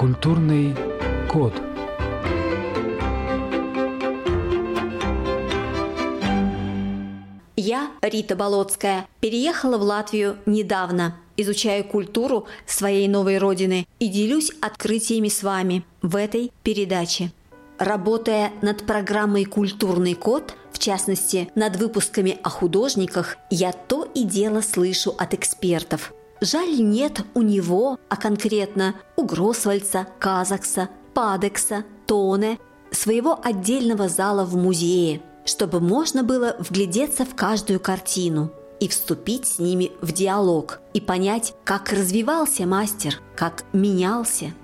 Культурный код. Я, Рита Болотская, переехала в Латвию недавно, изучаю культуру своей новой родины и делюсь открытиями с вами в этой передаче. Работая над программой «Культурный код», в частности, над выпусками о художниках, я то и дело слышу от экспертов – Жаль, нет у него, а конкретно у Гросвальца, Казакса, Падекса, Тоне, своего отдельного зала в музее, чтобы можно было вглядеться в каждую картину и вступить с ними в диалог и понять, как развивался мастер, как менялся.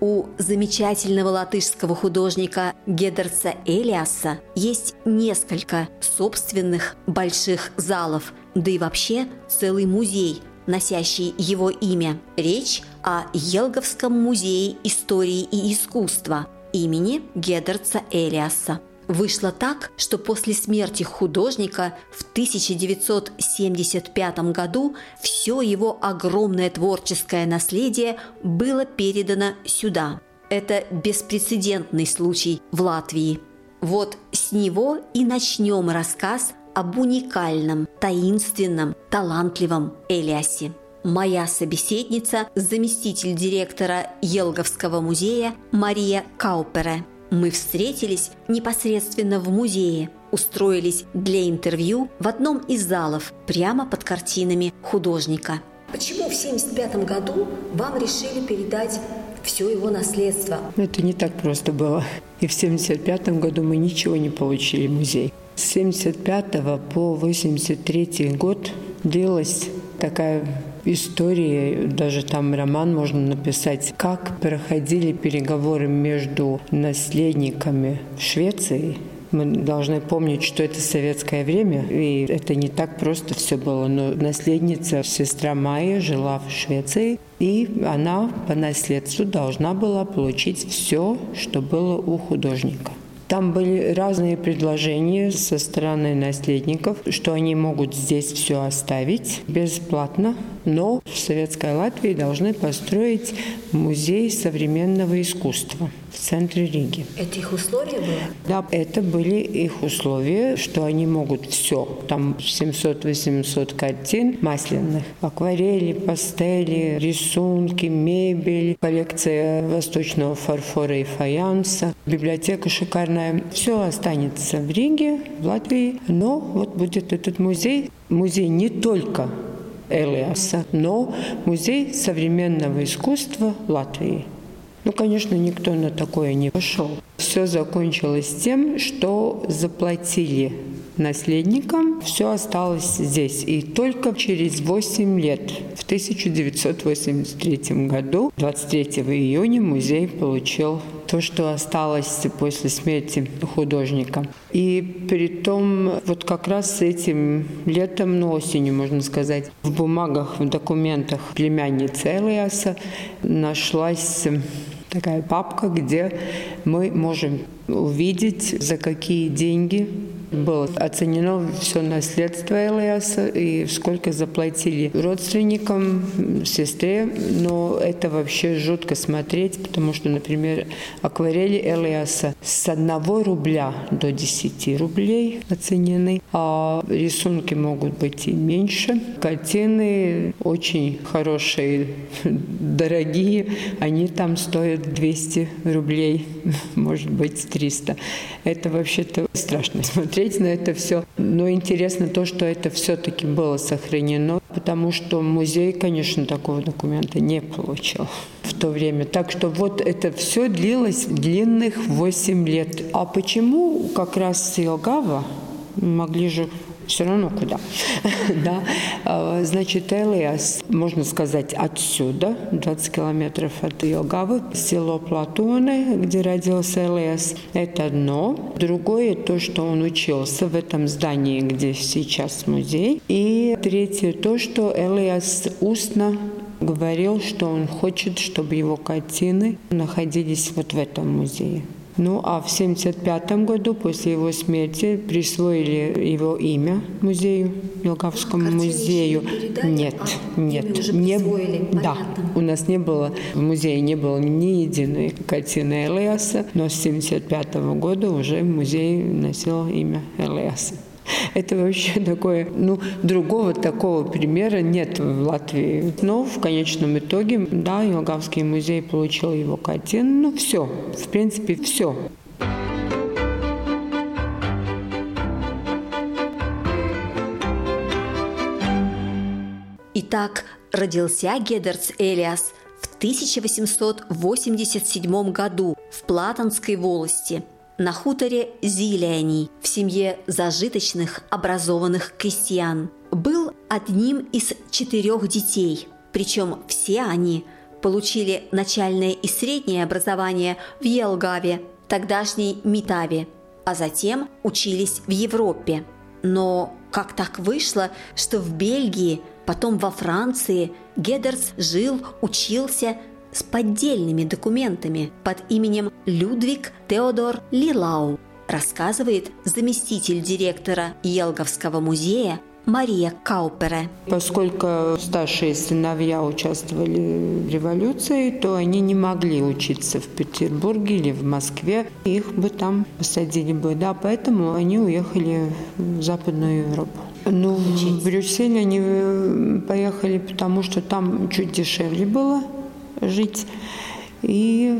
У замечательного латышского художника Гедерца Элиаса есть несколько собственных больших залов, да и вообще целый музей – носящий его имя. Речь о Елговском музее истории и искусства имени Гедерца Элиаса. Вышло так, что после смерти художника в 1975 году все его огромное творческое наследие было передано сюда. Это беспрецедентный случай в Латвии. Вот с него и начнем рассказ об уникальном, таинственном, талантливом Элиасе. Моя собеседница – заместитель директора Елговского музея Мария Каупере. Мы встретились непосредственно в музее, устроились для интервью в одном из залов, прямо под картинами художника. Почему в 1975 году вам решили передать все его наследство? Это не так просто было. И в 1975 году мы ничего не получили в музей. С 75 по 83 год длилась такая история, даже там роман можно написать, как проходили переговоры между наследниками Швеции мы должны помнить, что это советское время, и это не так просто все было. Но наследница, сестра Майя, жила в Швеции, и она по наследству должна была получить все, что было у художника. Там были разные предложения со стороны наследников, что они могут здесь все оставить бесплатно, но в Советской Латвии должны построить музей современного искусства в центре Риги. Это их условия были? Да, это были их условия, что они могут все. Там 700-800 картин масляных, акварели, пастели, рисунки, мебель, коллекция восточного фарфора и фаянса, библиотека шикарная. Все останется в Риге, в Латвии, но вот будет этот музей. Музей не только Элиаса, но музей современного искусства Латвии. Ну, конечно, никто на такое не пошел. Все закончилось тем, что заплатили наследникам, все осталось здесь. И только через 8 лет, в 1983 году, 23 июня, музей получил то, что осталось после смерти художника. И при том, вот как раз с этим летом, ну осенью, можно сказать, в бумагах, в документах племянницы Элиаса нашлась такая папка, где мы можем увидеть, за какие деньги было оценено все наследство Элиаса и сколько заплатили родственникам, сестре. Но это вообще жутко смотреть, потому что, например, акварели Элиаса с 1 рубля до 10 рублей оценены, а рисунки могут быть и меньше. Картины очень хорошие, дорогие, они там стоят 200 рублей, может быть, 300. Это вообще-то страшно смотреть смотреть на это все. Но интересно то, что это все-таки было сохранено, потому что музей, конечно, такого документа не получил в то время. Так что вот это все длилось длинных 8 лет. А почему как раз Силгава могли же все равно куда. да. А, значит, Элиас, можно сказать, отсюда, 20 километров от Елгавы, село Платоны, где родился Элиас. Это одно. Другое, то, что он учился в этом здании, где сейчас музей. И третье, то, что Элиас устно говорил, что он хочет, чтобы его картины находились вот в этом музее. Ну а в 1975 году, после его смерти, присвоили его имя музею, Елгавскому музею. Нет, а, нет. не, да, у нас не было, в музее не было ни единой картины Элиаса, но с 1975 года уже музей носил имя Элиаса. Это вообще такое, ну, другого такого примера нет в Латвии. Но в конечном итоге, да, Елгавский музей получил его картину. Ну, все, в принципе, все. Итак, родился Гедерц Элиас в 1887 году в Платонской волости – на хуторе Зилиани в семье зажиточных образованных крестьян. Был одним из четырех детей, причем все они получили начальное и среднее образование в Елгаве, тогдашней Митаве, а затем учились в Европе. Но как так вышло, что в Бельгии, потом во Франции Гедерс жил, учился, с поддельными документами под именем Людвиг Теодор Лилау, рассказывает заместитель директора Елговского музея Мария Каупере. Поскольку старшие сыновья участвовали в революции, то они не могли учиться в Петербурге или в Москве. Их бы там посадили бы. Да, поэтому они уехали в Западную Европу. Ну, в Брюссель они поехали, потому что там чуть дешевле было жить. И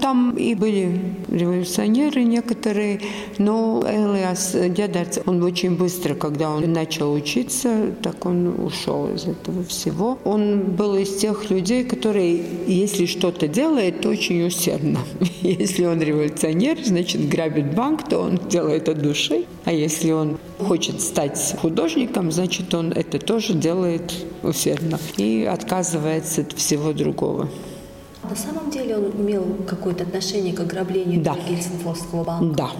там и были революционеры некоторые, но Элиас Дядерц, он очень быстро, когда он начал учиться, так он ушел из этого всего. Он был из тех людей, которые, если что-то делает, то очень усердно. Если он революционер, значит, грабит банк, то он делает от души. А если он хочет стать художником, значит, он это тоже делает усердно и отказывается от всего другого. На самом деле он имел какое-то отношение к ограблению да. Гельсинфорского банка? Да.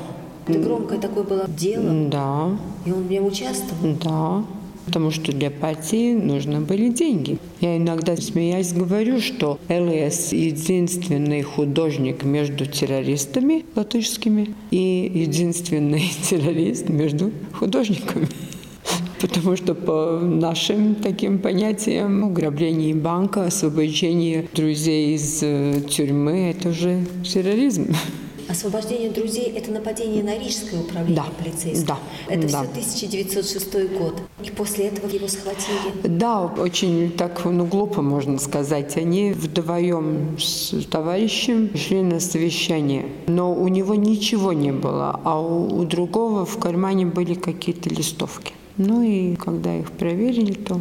Это громкое такое было дело? Да. И он в нем участвовал? Да. Потому что для партии нужны были деньги. Я иногда, смеясь, говорю, что ЛС – единственный художник между террористами латышскими и единственный террорист между художниками. Потому что по нашим таким понятиям ограбление банка, освобождение друзей из э, тюрьмы – это уже терроризм. Освобождение друзей – это нападение на Рижское управление да. полицейское. Да. Это да. все 1906 год. И после этого его схватили. Да, очень так ну, глупо можно сказать. Они вдвоем с товарищем шли на совещание. Но у него ничего не было, а у, у другого в кармане были какие-то листовки. Ну и когда их проверили, то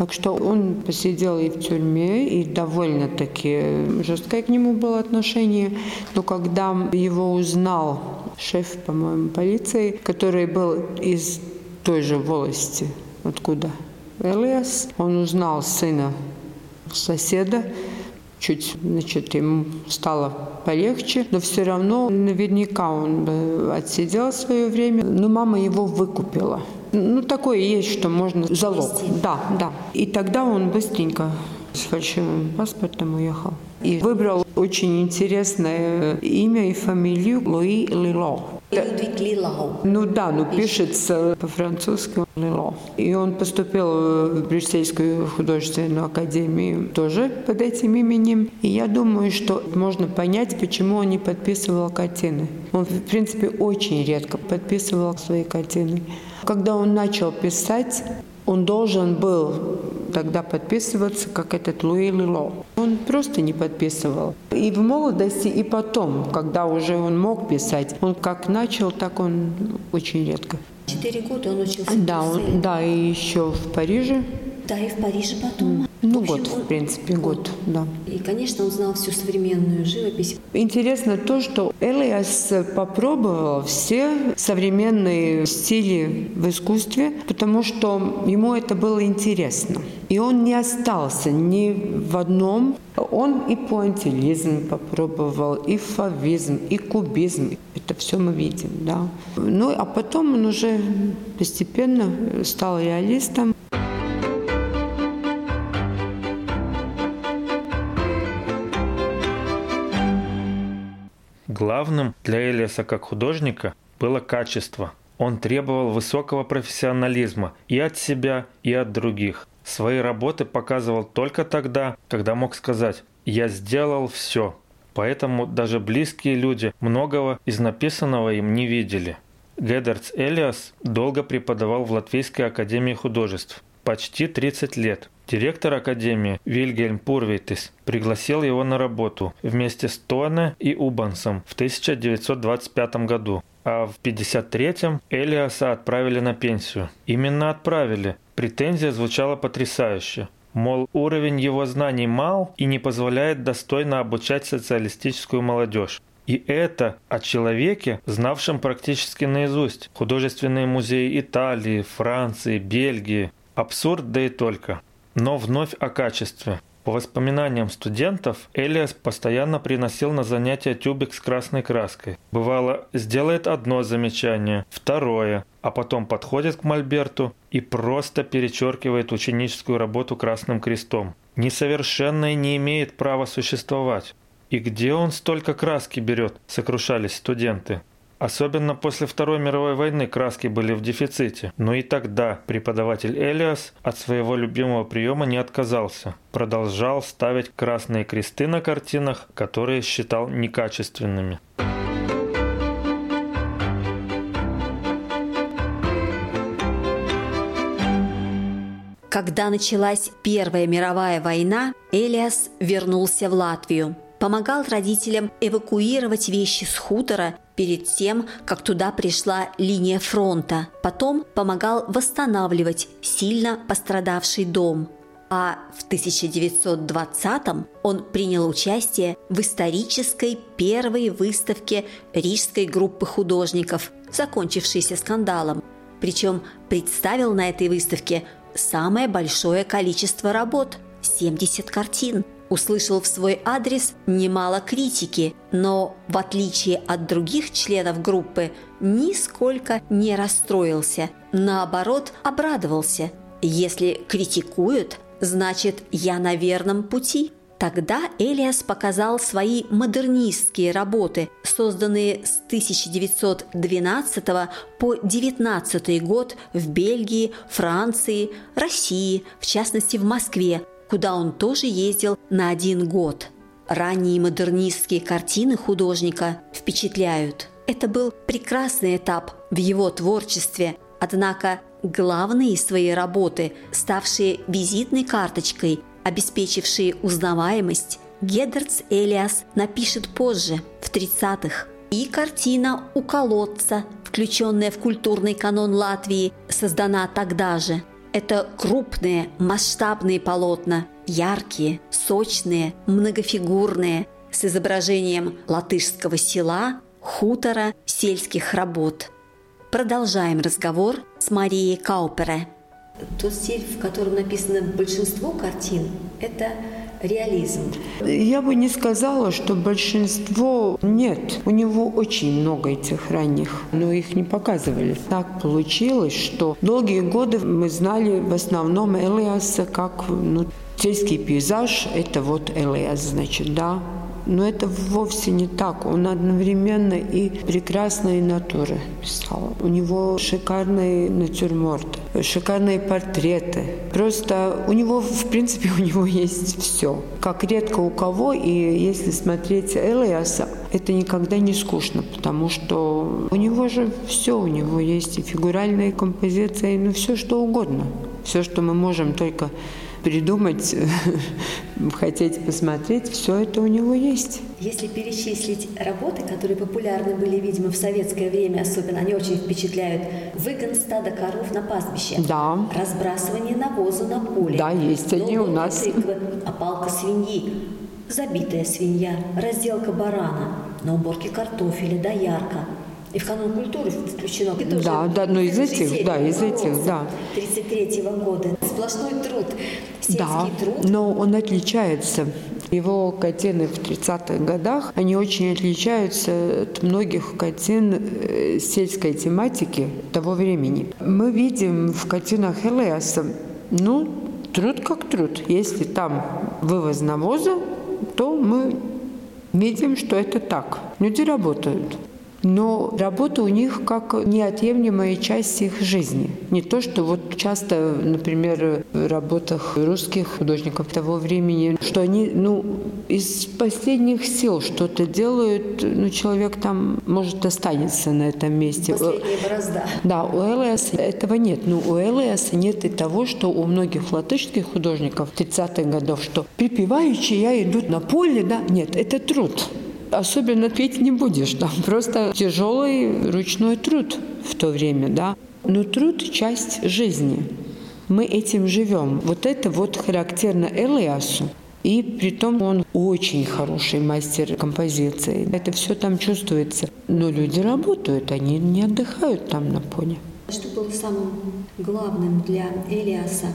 так что он посидел и в тюрьме, и довольно-таки жесткое к нему было отношение. Но когда его узнал шеф, по-моему, полиции, который был из той же волости, откуда Элиас, он узнал сына соседа, чуть, значит, ему стало полегче, но все равно наверняка он отсидел свое время, но мама его выкупила. Ну, такое есть, что можно залог. Да, да. И тогда он быстренько с фальшивым паспортом уехал. И выбрал очень интересное имя и фамилию Луи Лило. Людвиг Лилау. Ну да, ну пишется по-французски Лило. И он поступил в Брюссельскую художественную академию тоже под этим именем. И я думаю, что можно понять, почему он не подписывал картины. Он, в принципе, очень редко подписывал свои картины. Когда он начал писать, он должен был тогда подписываться, как этот Луи Лило. Он просто не подписывал. И в молодости, и потом, когда уже он мог писать, он как начал, так он очень редко. Четыре года он учился да, он, да, и еще в Париже. Да, и в Париже потом. Ну, общем, год, в принципе, год, да. И, конечно, он знал всю современную живопись. Интересно то, что Элиас попробовал все современные стили в искусстве, потому что ему это было интересно. И он не остался ни в одном. Он и пуантилизм попробовал, и фавизм, и кубизм. Это все мы видим, да. Ну, а потом он уже постепенно стал реалистом. Главным для Элиаса как художника было качество. Он требовал высокого профессионализма и от себя, и от других. Свои работы показывал только тогда, когда мог сказать «я сделал все». Поэтому даже близкие люди многого из написанного им не видели. Гедерц Элиас долго преподавал в Латвийской академии художеств. Почти 30 лет. Директор академии Вильгельм Пурвитис пригласил его на работу вместе с Тоне и Убансом в 1925 году. А в 1953-м Элиаса отправили на пенсию. Именно отправили. Претензия звучала потрясающе. Мол, уровень его знаний мал и не позволяет достойно обучать социалистическую молодежь. И это о человеке, знавшем практически наизусть художественные музеи Италии, Франции, Бельгии. Абсурд, да и только. Но вновь о качестве. По воспоминаниям студентов, Элиас постоянно приносил на занятия тюбик с красной краской. Бывало, сделает одно замечание, второе, а потом подходит к Мольберту и просто перечеркивает ученическую работу красным крестом. Несовершенное не имеет права существовать. И где он столько краски берет, сокрушались студенты. Особенно после Второй мировой войны краски были в дефиците. Но и тогда преподаватель Элиас от своего любимого приема не отказался. Продолжал ставить красные кресты на картинах, которые считал некачественными. Когда началась Первая мировая война, Элиас вернулся в Латвию. Помогал родителям эвакуировать вещи с хутора перед тем, как туда пришла линия фронта. Потом помогал восстанавливать сильно пострадавший дом. А в 1920-м он принял участие в исторической первой выставке Рижской группы художников, закончившейся скандалом. Причем представил на этой выставке самое большое количество работ – 70 картин. Услышал в свой адрес немало критики, но в отличие от других членов группы нисколько не расстроился. Наоборот, обрадовался. Если критикуют, значит я на верном пути. Тогда Элиас показал свои модернистские работы, созданные с 1912 по 19 год в Бельгии, Франции, России, в частности в Москве, куда он тоже ездил на один год. Ранние модернистские картины художника впечатляют. Это был прекрасный этап в его творчестве, однако главные свои работы, ставшие визитной карточкой, обеспечившие узнаваемость, Гедерц Элиас напишет позже, в 30-х. И картина «У колодца», включенная в культурный канон Латвии, создана тогда же. Это крупные, масштабные полотна, яркие, сочные, многофигурные, с изображением латышского села, хутора, сельских работ. Продолжаем разговор с Марией Каупере. Тот стиль, в котором написано большинство картин, это реализм. Я бы не сказала, что большинство нет. У него очень много этих ранних, но их не показывали. Так получилось, что долгие годы мы знали в основном Элиаса как ну, сельский пейзаж. Это вот Элиас, значит, да. Но это вовсе не так. Он одновременно и прекрасные натуры писал. У него шикарные натюрморты, шикарные портреты. Просто у него, в принципе, у него есть все. Как редко у кого. И если смотреть Элиаса, это никогда не скучно, потому что у него же все. У него есть и фигуральные композиции, ну все что угодно. Все, что мы можем только придумать, хотеть посмотреть, все это у него есть. Если перечислить работы, которые популярны были, видимо, в советское время особенно, они очень впечатляют. Выгон стада коров на пастбище. Да. Разбрасывание навоза на поле. Да, есть они у нас. Тыквы, опалка свиньи. Забитая свинья, разделка барана, на уборке картофеля, доярка. И в канун культуры включено. И тоже Да, да, ну из этих, да, из этих, да. 33 года. Сплошной труд. Сельский Да, труд. но он отличается. Его картины в 30-х годах, они очень отличаются от многих картин э, сельской тематики того времени. Мы видим в картинах Элиаса, ну, труд как труд. Если там вывоз навоза, то мы видим, что это так. Люди работают. Но работа у них как неотъемлемая часть их жизни. Не то, что вот часто, например, в работах русских художников того времени, что они, ну, из последних сил что-то делают, ну, человек там, может, останется на этом месте. Последняя борозда. Да, у Элиаса этого нет. Но у Элиаса нет и того, что у многих латышских художников 30-х годов, что припеваючи я иду на поле, да, нет, это труд. Особенно петь не будешь, там просто тяжелый ручной труд в то время, да. Но труд – часть жизни. Мы этим живем. Вот это вот характерно Элиасу. И при том он очень хороший мастер композиции. Это все там чувствуется. Но люди работают, они не отдыхают там на поле. Что было самым главным для Элиаса?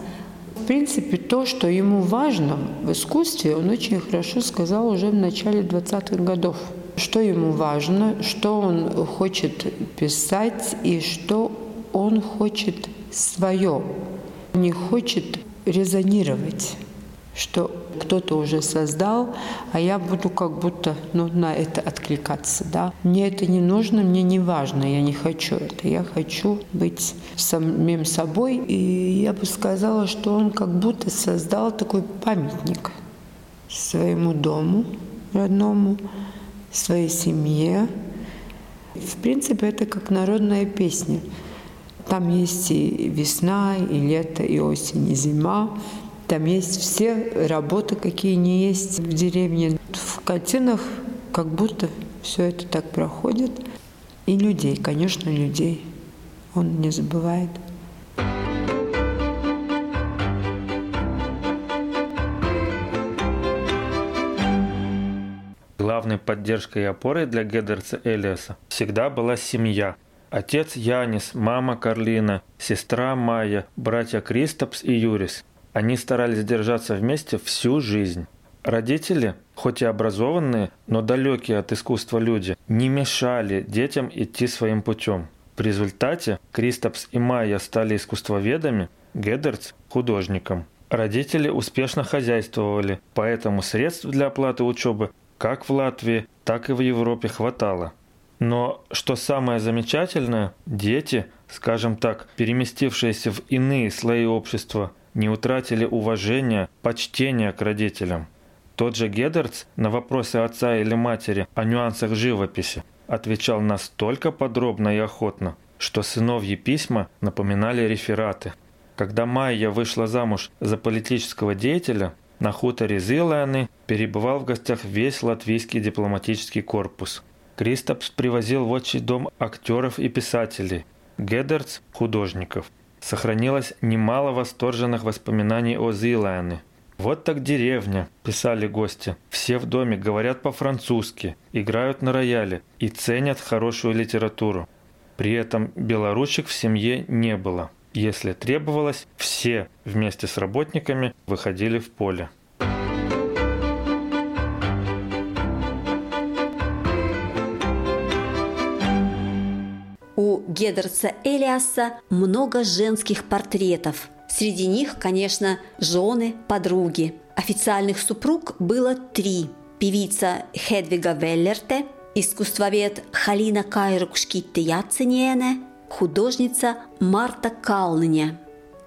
В принципе, то, что ему важно в искусстве, он очень хорошо сказал уже в начале 20-х годов. Что ему важно, что он хочет писать и что он хочет свое. Не хочет резонировать, что кто-то уже создал, а я буду как будто ну, на это откликаться. Да? Мне это не нужно, мне не важно, я не хочу это. Я хочу быть самим собой. И я бы сказала, что он как будто создал такой памятник своему дому родному, своей семье. В принципе, это как народная песня. Там есть и весна, и лето, и осень, и зима. Там есть все работы, какие не есть в деревне. В картинах как будто все это так проходит. И людей, конечно, людей он не забывает. Главной поддержкой и опорой для Гедерца Элиаса всегда была семья. Отец Янис, мама Карлина, сестра Майя, братья Кристопс и Юрис. Они старались держаться вместе всю жизнь. Родители, хоть и образованные, но далекие от искусства люди, не мешали детям идти своим путем. В результате Кристопс и Майя стали искусствоведами, Гедерц – художником. Родители успешно хозяйствовали, поэтому средств для оплаты учебы как в Латвии, так и в Европе хватало. Но что самое замечательное, дети, скажем так, переместившиеся в иные слои общества, не утратили уважения, почтения к родителям. Тот же Гедерц на вопросы отца или матери о нюансах живописи отвечал настолько подробно и охотно, что сыновьи письма напоминали рефераты. Когда Майя вышла замуж за политического деятеля, на хуторе Зиланы перебывал в гостях весь латвийский дипломатический корпус. Кристопс привозил в отчий дом актеров и писателей, Гедерц – художников. Сохранилось немало восторженных воспоминаний о Зилане. «Вот так деревня», – писали гости. «Все в доме говорят по-французски, играют на рояле и ценят хорошую литературу. При этом белоручек в семье не было. Если требовалось, все вместе с работниками выходили в поле. Гедерца Элиаса много женских портретов. Среди них, конечно, жены, подруги. Официальных супруг было три. Певица Хедвига Веллерте, искусствовед Халина Кайрукшкитте-Яцениене, художница Марта Калныня.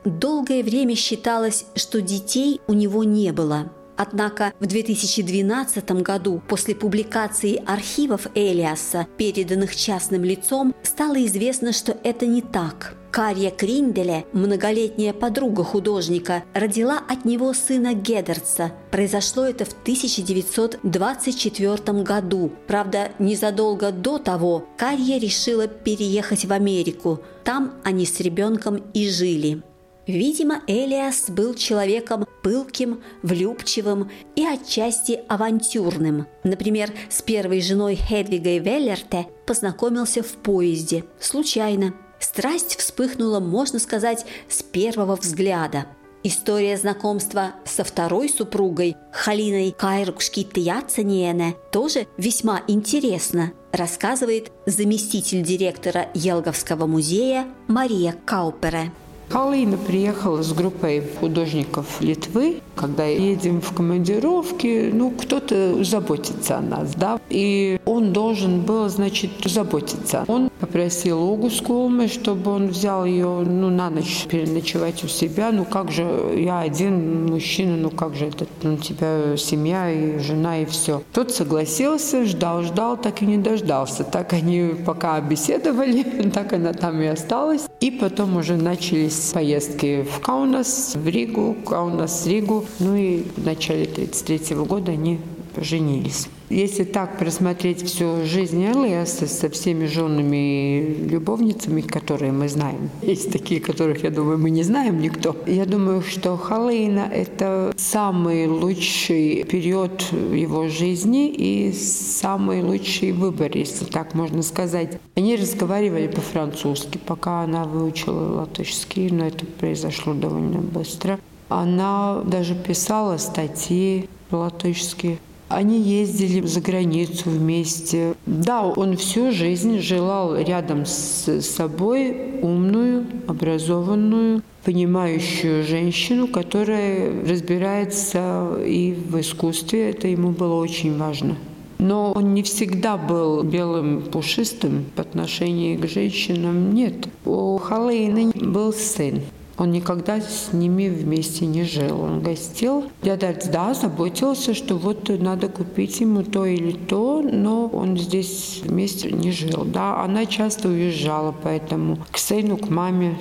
Долгое время считалось, что детей у него не было. Однако в 2012 году, после публикации архивов Элиаса, переданных частным лицом, стало известно, что это не так. Карья Кринделе, многолетняя подруга художника, родила от него сына Гедерца. Произошло это в 1924 году. Правда, незадолго до того Карья решила переехать в Америку. Там они с ребенком и жили. Видимо, Элиас был человеком пылким, влюбчивым и отчасти авантюрным. Например, с первой женой Хедвигой Веллерте познакомился в поезде, случайно. Страсть вспыхнула, можно сказать, с первого взгляда. История знакомства со второй супругой, Халиной Кайрукшкиттияцаниене, тоже весьма интересна, рассказывает заместитель директора Елговского музея Мария Каупере. Халина приехала с группой художников Литвы. Когда едем в командировки, ну, кто-то заботится о нас, да. И он должен был, значит, заботиться. Он попросил Огу Скулмы, чтобы он взял ее, ну, на ночь переночевать у себя. Ну, как же, я один мужчина, ну, как же это, ну, у тебя семья и жена, и все. Тот согласился, ждал, ждал, так и не дождался. Так они пока беседовали, так она там и осталась. И потом уже начались поездки в Каунас, в Ригу, Каунас, Ригу. Ну и в начале 1933 года они поженились. Если так просмотреть всю жизнь Элиаса со всеми женами и любовницами, которые мы знаем, есть такие, которых, я думаю, мы не знаем никто. Я думаю, что Халейна – это самый лучший период его жизни и самый лучший выбор, если так можно сказать. Они разговаривали по-французски, пока она выучила латышский, но это произошло довольно быстро. Она даже писала статьи по-латышски. Они ездили за границу вместе. Да, он всю жизнь желал рядом с собой умную, образованную, понимающую женщину, которая разбирается и в искусстве. Это ему было очень важно. Но он не всегда был белым пушистым по отношению к женщинам. Нет. У Халейны был сын. Он никогда с ними вместе не жил. Он гостил. Дядя да, заботился, что вот надо купить ему то или то, но он здесь вместе не жил. Да, она часто уезжала, поэтому к сыну, к маме.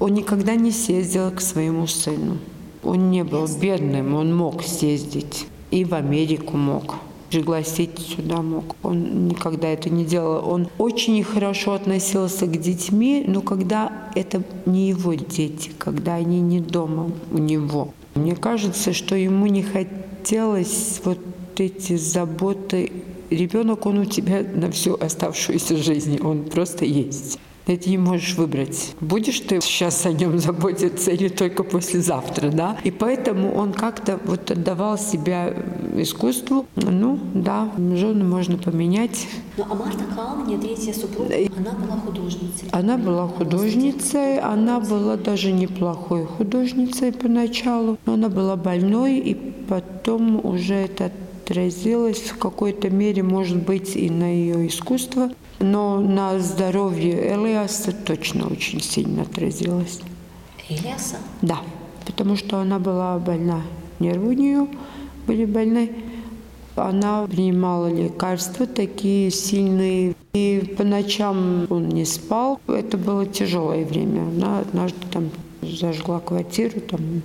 Он никогда не съездил к своему сыну. Он не был бедным, он мог съездить. И в Америку мог пригласить сюда мог. Он никогда это не делал. Он очень хорошо относился к детьми, но когда это не его дети, когда они не дома у него. Мне кажется, что ему не хотелось вот эти заботы. Ребенок, он у тебя на всю оставшуюся жизнь, он просто есть. Ты не можешь выбрать, будешь ты сейчас о нем заботиться или только послезавтра, да? И поэтому он как-то вот отдавал себя искусству. Ну, да, жену можно поменять. Ну, а Марта Калмане, третья супруга, она была художницей. Она была художницей, она была даже неплохой художницей поначалу, но она была больной, и потом уже это отразилось в какой-то мере, может быть, и на ее искусство. Но на здоровье Элиаса точно очень сильно отразилось. Элиаса? Да, потому что она была больна. Нервы у нее были больны. Она принимала лекарства такие сильные. И по ночам он не спал. Это было тяжелое время. Она однажды там зажгла квартиру, там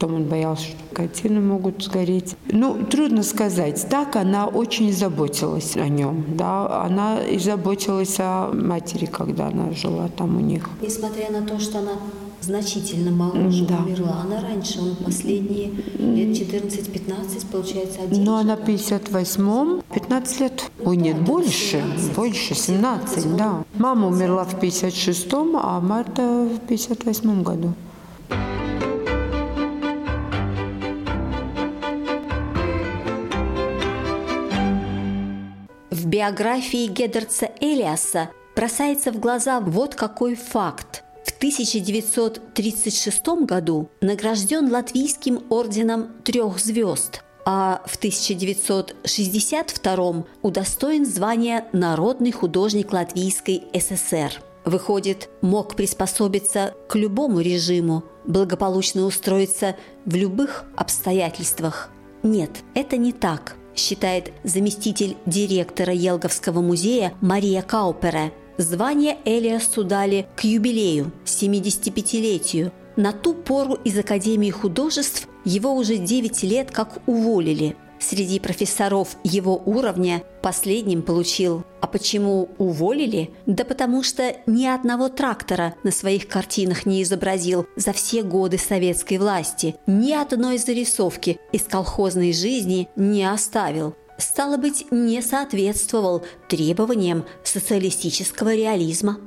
Потом он боялся, что картины могут сгореть. Ну, трудно сказать. Так она очень заботилась о нем. Да? Она и заботилась о матери, когда она жила там у них. Несмотря на то, что она значительно моложе да. умерла. Она раньше, он последние лет 14-15, получается, один. Ну, она 58-м, 15 лет. Ой, нет, да, больше, 17, больше, 17, 17 да. Мама умерла в 56-м, а Марта в 58-м году. биографии Гедерца Элиаса бросается в глаза вот какой факт. В 1936 году награжден Латвийским орденом трех звезд, а в 1962 удостоен звания «Народный художник Латвийской ССР». Выходит, мог приспособиться к любому режиму, благополучно устроиться в любых обстоятельствах. Нет, это не так считает заместитель директора Елговского музея Мария Каупере. Звание Элиасу дали к юбилею, 75-летию. На ту пору из Академии художеств его уже 9 лет как уволили. Среди профессоров его уровня последним получил. А почему уволили? Да потому что ни одного трактора на своих картинах не изобразил за все годы советской власти. Ни одной зарисовки из колхозной жизни не оставил стало быть, не соответствовал требованиям социалистического реализма.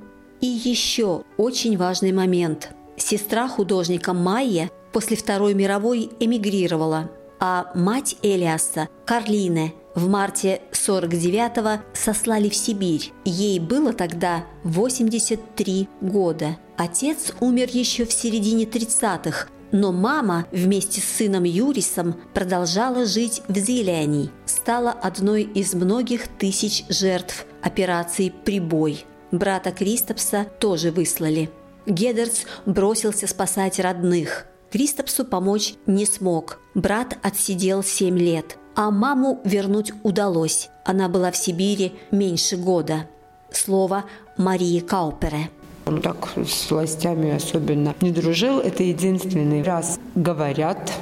И еще очень важный момент. Сестра художника Майя после Второй мировой эмигрировала, а мать Элиаса, Карлине, в марте 49-го сослали в Сибирь. Ей было тогда 83 года. Отец умер еще в середине 30-х, но мама вместе с сыном Юрисом продолжала жить в Зелиани, стала одной из многих тысяч жертв операции «Прибой». Брата Кристопса тоже выслали. Гедерц бросился спасать родных. Кристопсу помочь не смог. Брат отсидел 7 лет. А маму вернуть удалось. Она была в Сибири меньше года. Слово Марии Каупере. Он так с властями особенно не дружил. Это единственный раз говорят,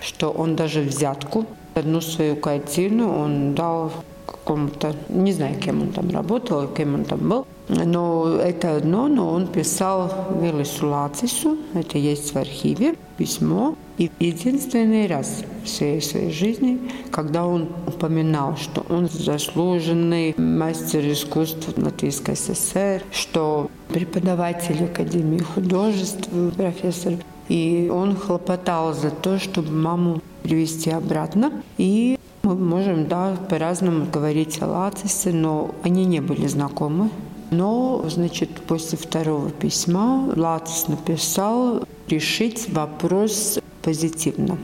что он даже взятку, одну свою картину он дал какому-то, не знаю, кем он там работал, кем он там был, но это одно, но он писал Виллису Лацису, это есть в архиве, письмо. И единственный раз в своей, своей жизни, когда он упоминал, что он заслуженный мастер искусств Латвийской ССР, что преподаватель Академии художеств, профессор, и он хлопотал за то, чтобы маму привести обратно. И мы можем, да, по-разному говорить о Лацисе, но они не были знакомы. Но, значит, после второго письма Лацис написал решить вопрос позитивно.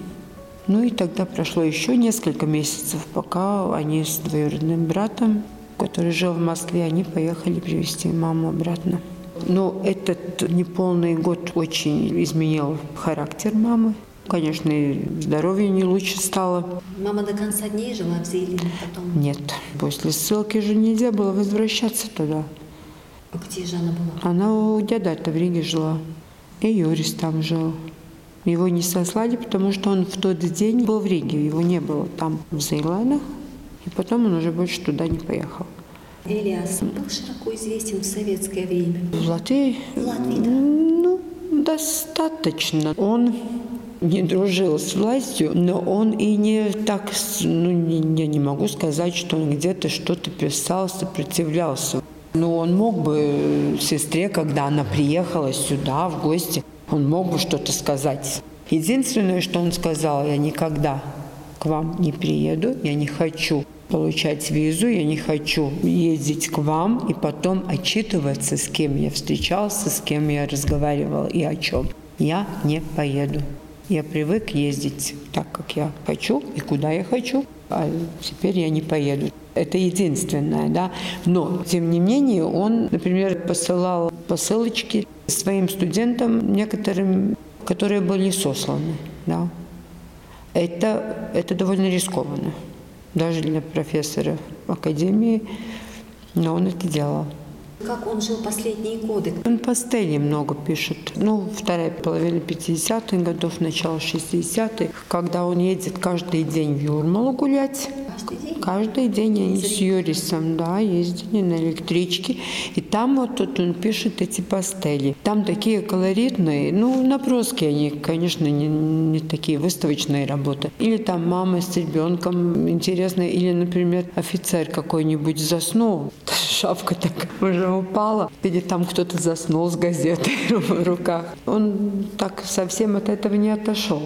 Ну и тогда прошло еще несколько месяцев, пока они с двоюродным братом, который жил в Москве, они поехали привезти маму обратно. Но этот неполный год очень изменил характер мамы. Конечно, и здоровье не лучше стало. Мама до конца дней жила в Зелине потом? Нет. После ссылки же нельзя было возвращаться туда. А где же она была? Она у дяда-то в Риге жила. И Юрис там жил. Его не сослали, потому что он в тот день был в Риге. Его не было там, в Зейландах. И потом он уже больше туда не поехал. Элиас был широко известен в советское время? В Латвии? В Латвии, да. Ну, достаточно. Он не дружил с властью, но он и не так, ну, я не могу сказать, что он где-то что-то писал, сопротивлялся. Но он мог бы сестре, когда она приехала сюда в гости, он мог бы что-то сказать. Единственное, что он сказал, я никогда к вам не приеду, я не хочу получать визу, я не хочу ездить к вам и потом отчитываться, с кем я встречался, с кем я разговаривал и о чем. Я не поеду. Я привык ездить так, как я хочу и куда я хочу, а теперь я не поеду. Это единственное, да. Но, тем не менее, он, например, посылал посылочки своим студентам, некоторым, которые были сосланы, да. Это, это довольно рискованно даже для профессора академии, но он это делал. Как он жил последние годы? Он пастели много пишет. Ну, вторая половина 50-х годов, начало 60-х, когда он едет каждый день в Юрмалу гулять. Каждый день? Каждый день они с Юрисом, да, ездили на электричке. И там вот тут он пишет эти пастели. Там такие колоритные, ну, наброски они, конечно, не, не такие выставочные работы. Или там мама с ребенком интересно, или, например, офицер какой-нибудь заснул, шапка так уже упала, или там кто-то заснул с газетой в руках. Он так совсем от этого не отошел.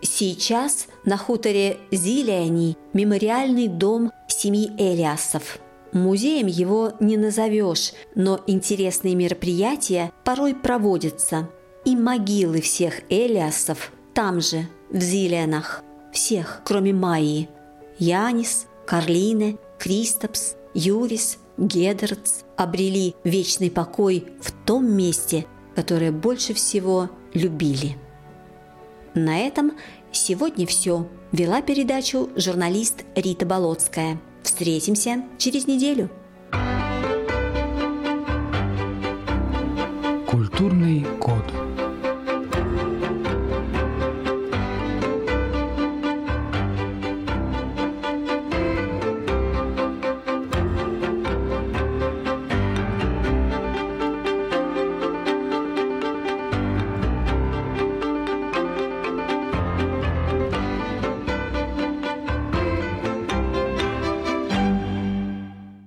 Сейчас на хуторе Зилиани мемориальный дом семьи Элиасов. Музеем его не назовешь, но интересные мероприятия порой проводятся. И могилы всех Элиасов там же, в Зилианах. Всех, кроме Майи. Янис, Карлине, Кристопс, Юрис, Гедерц обрели вечный покой в том месте, которое больше всего любили. На этом сегодня все. Вела передачу журналист Рита Болотская. Встретимся через неделю. Культурный код.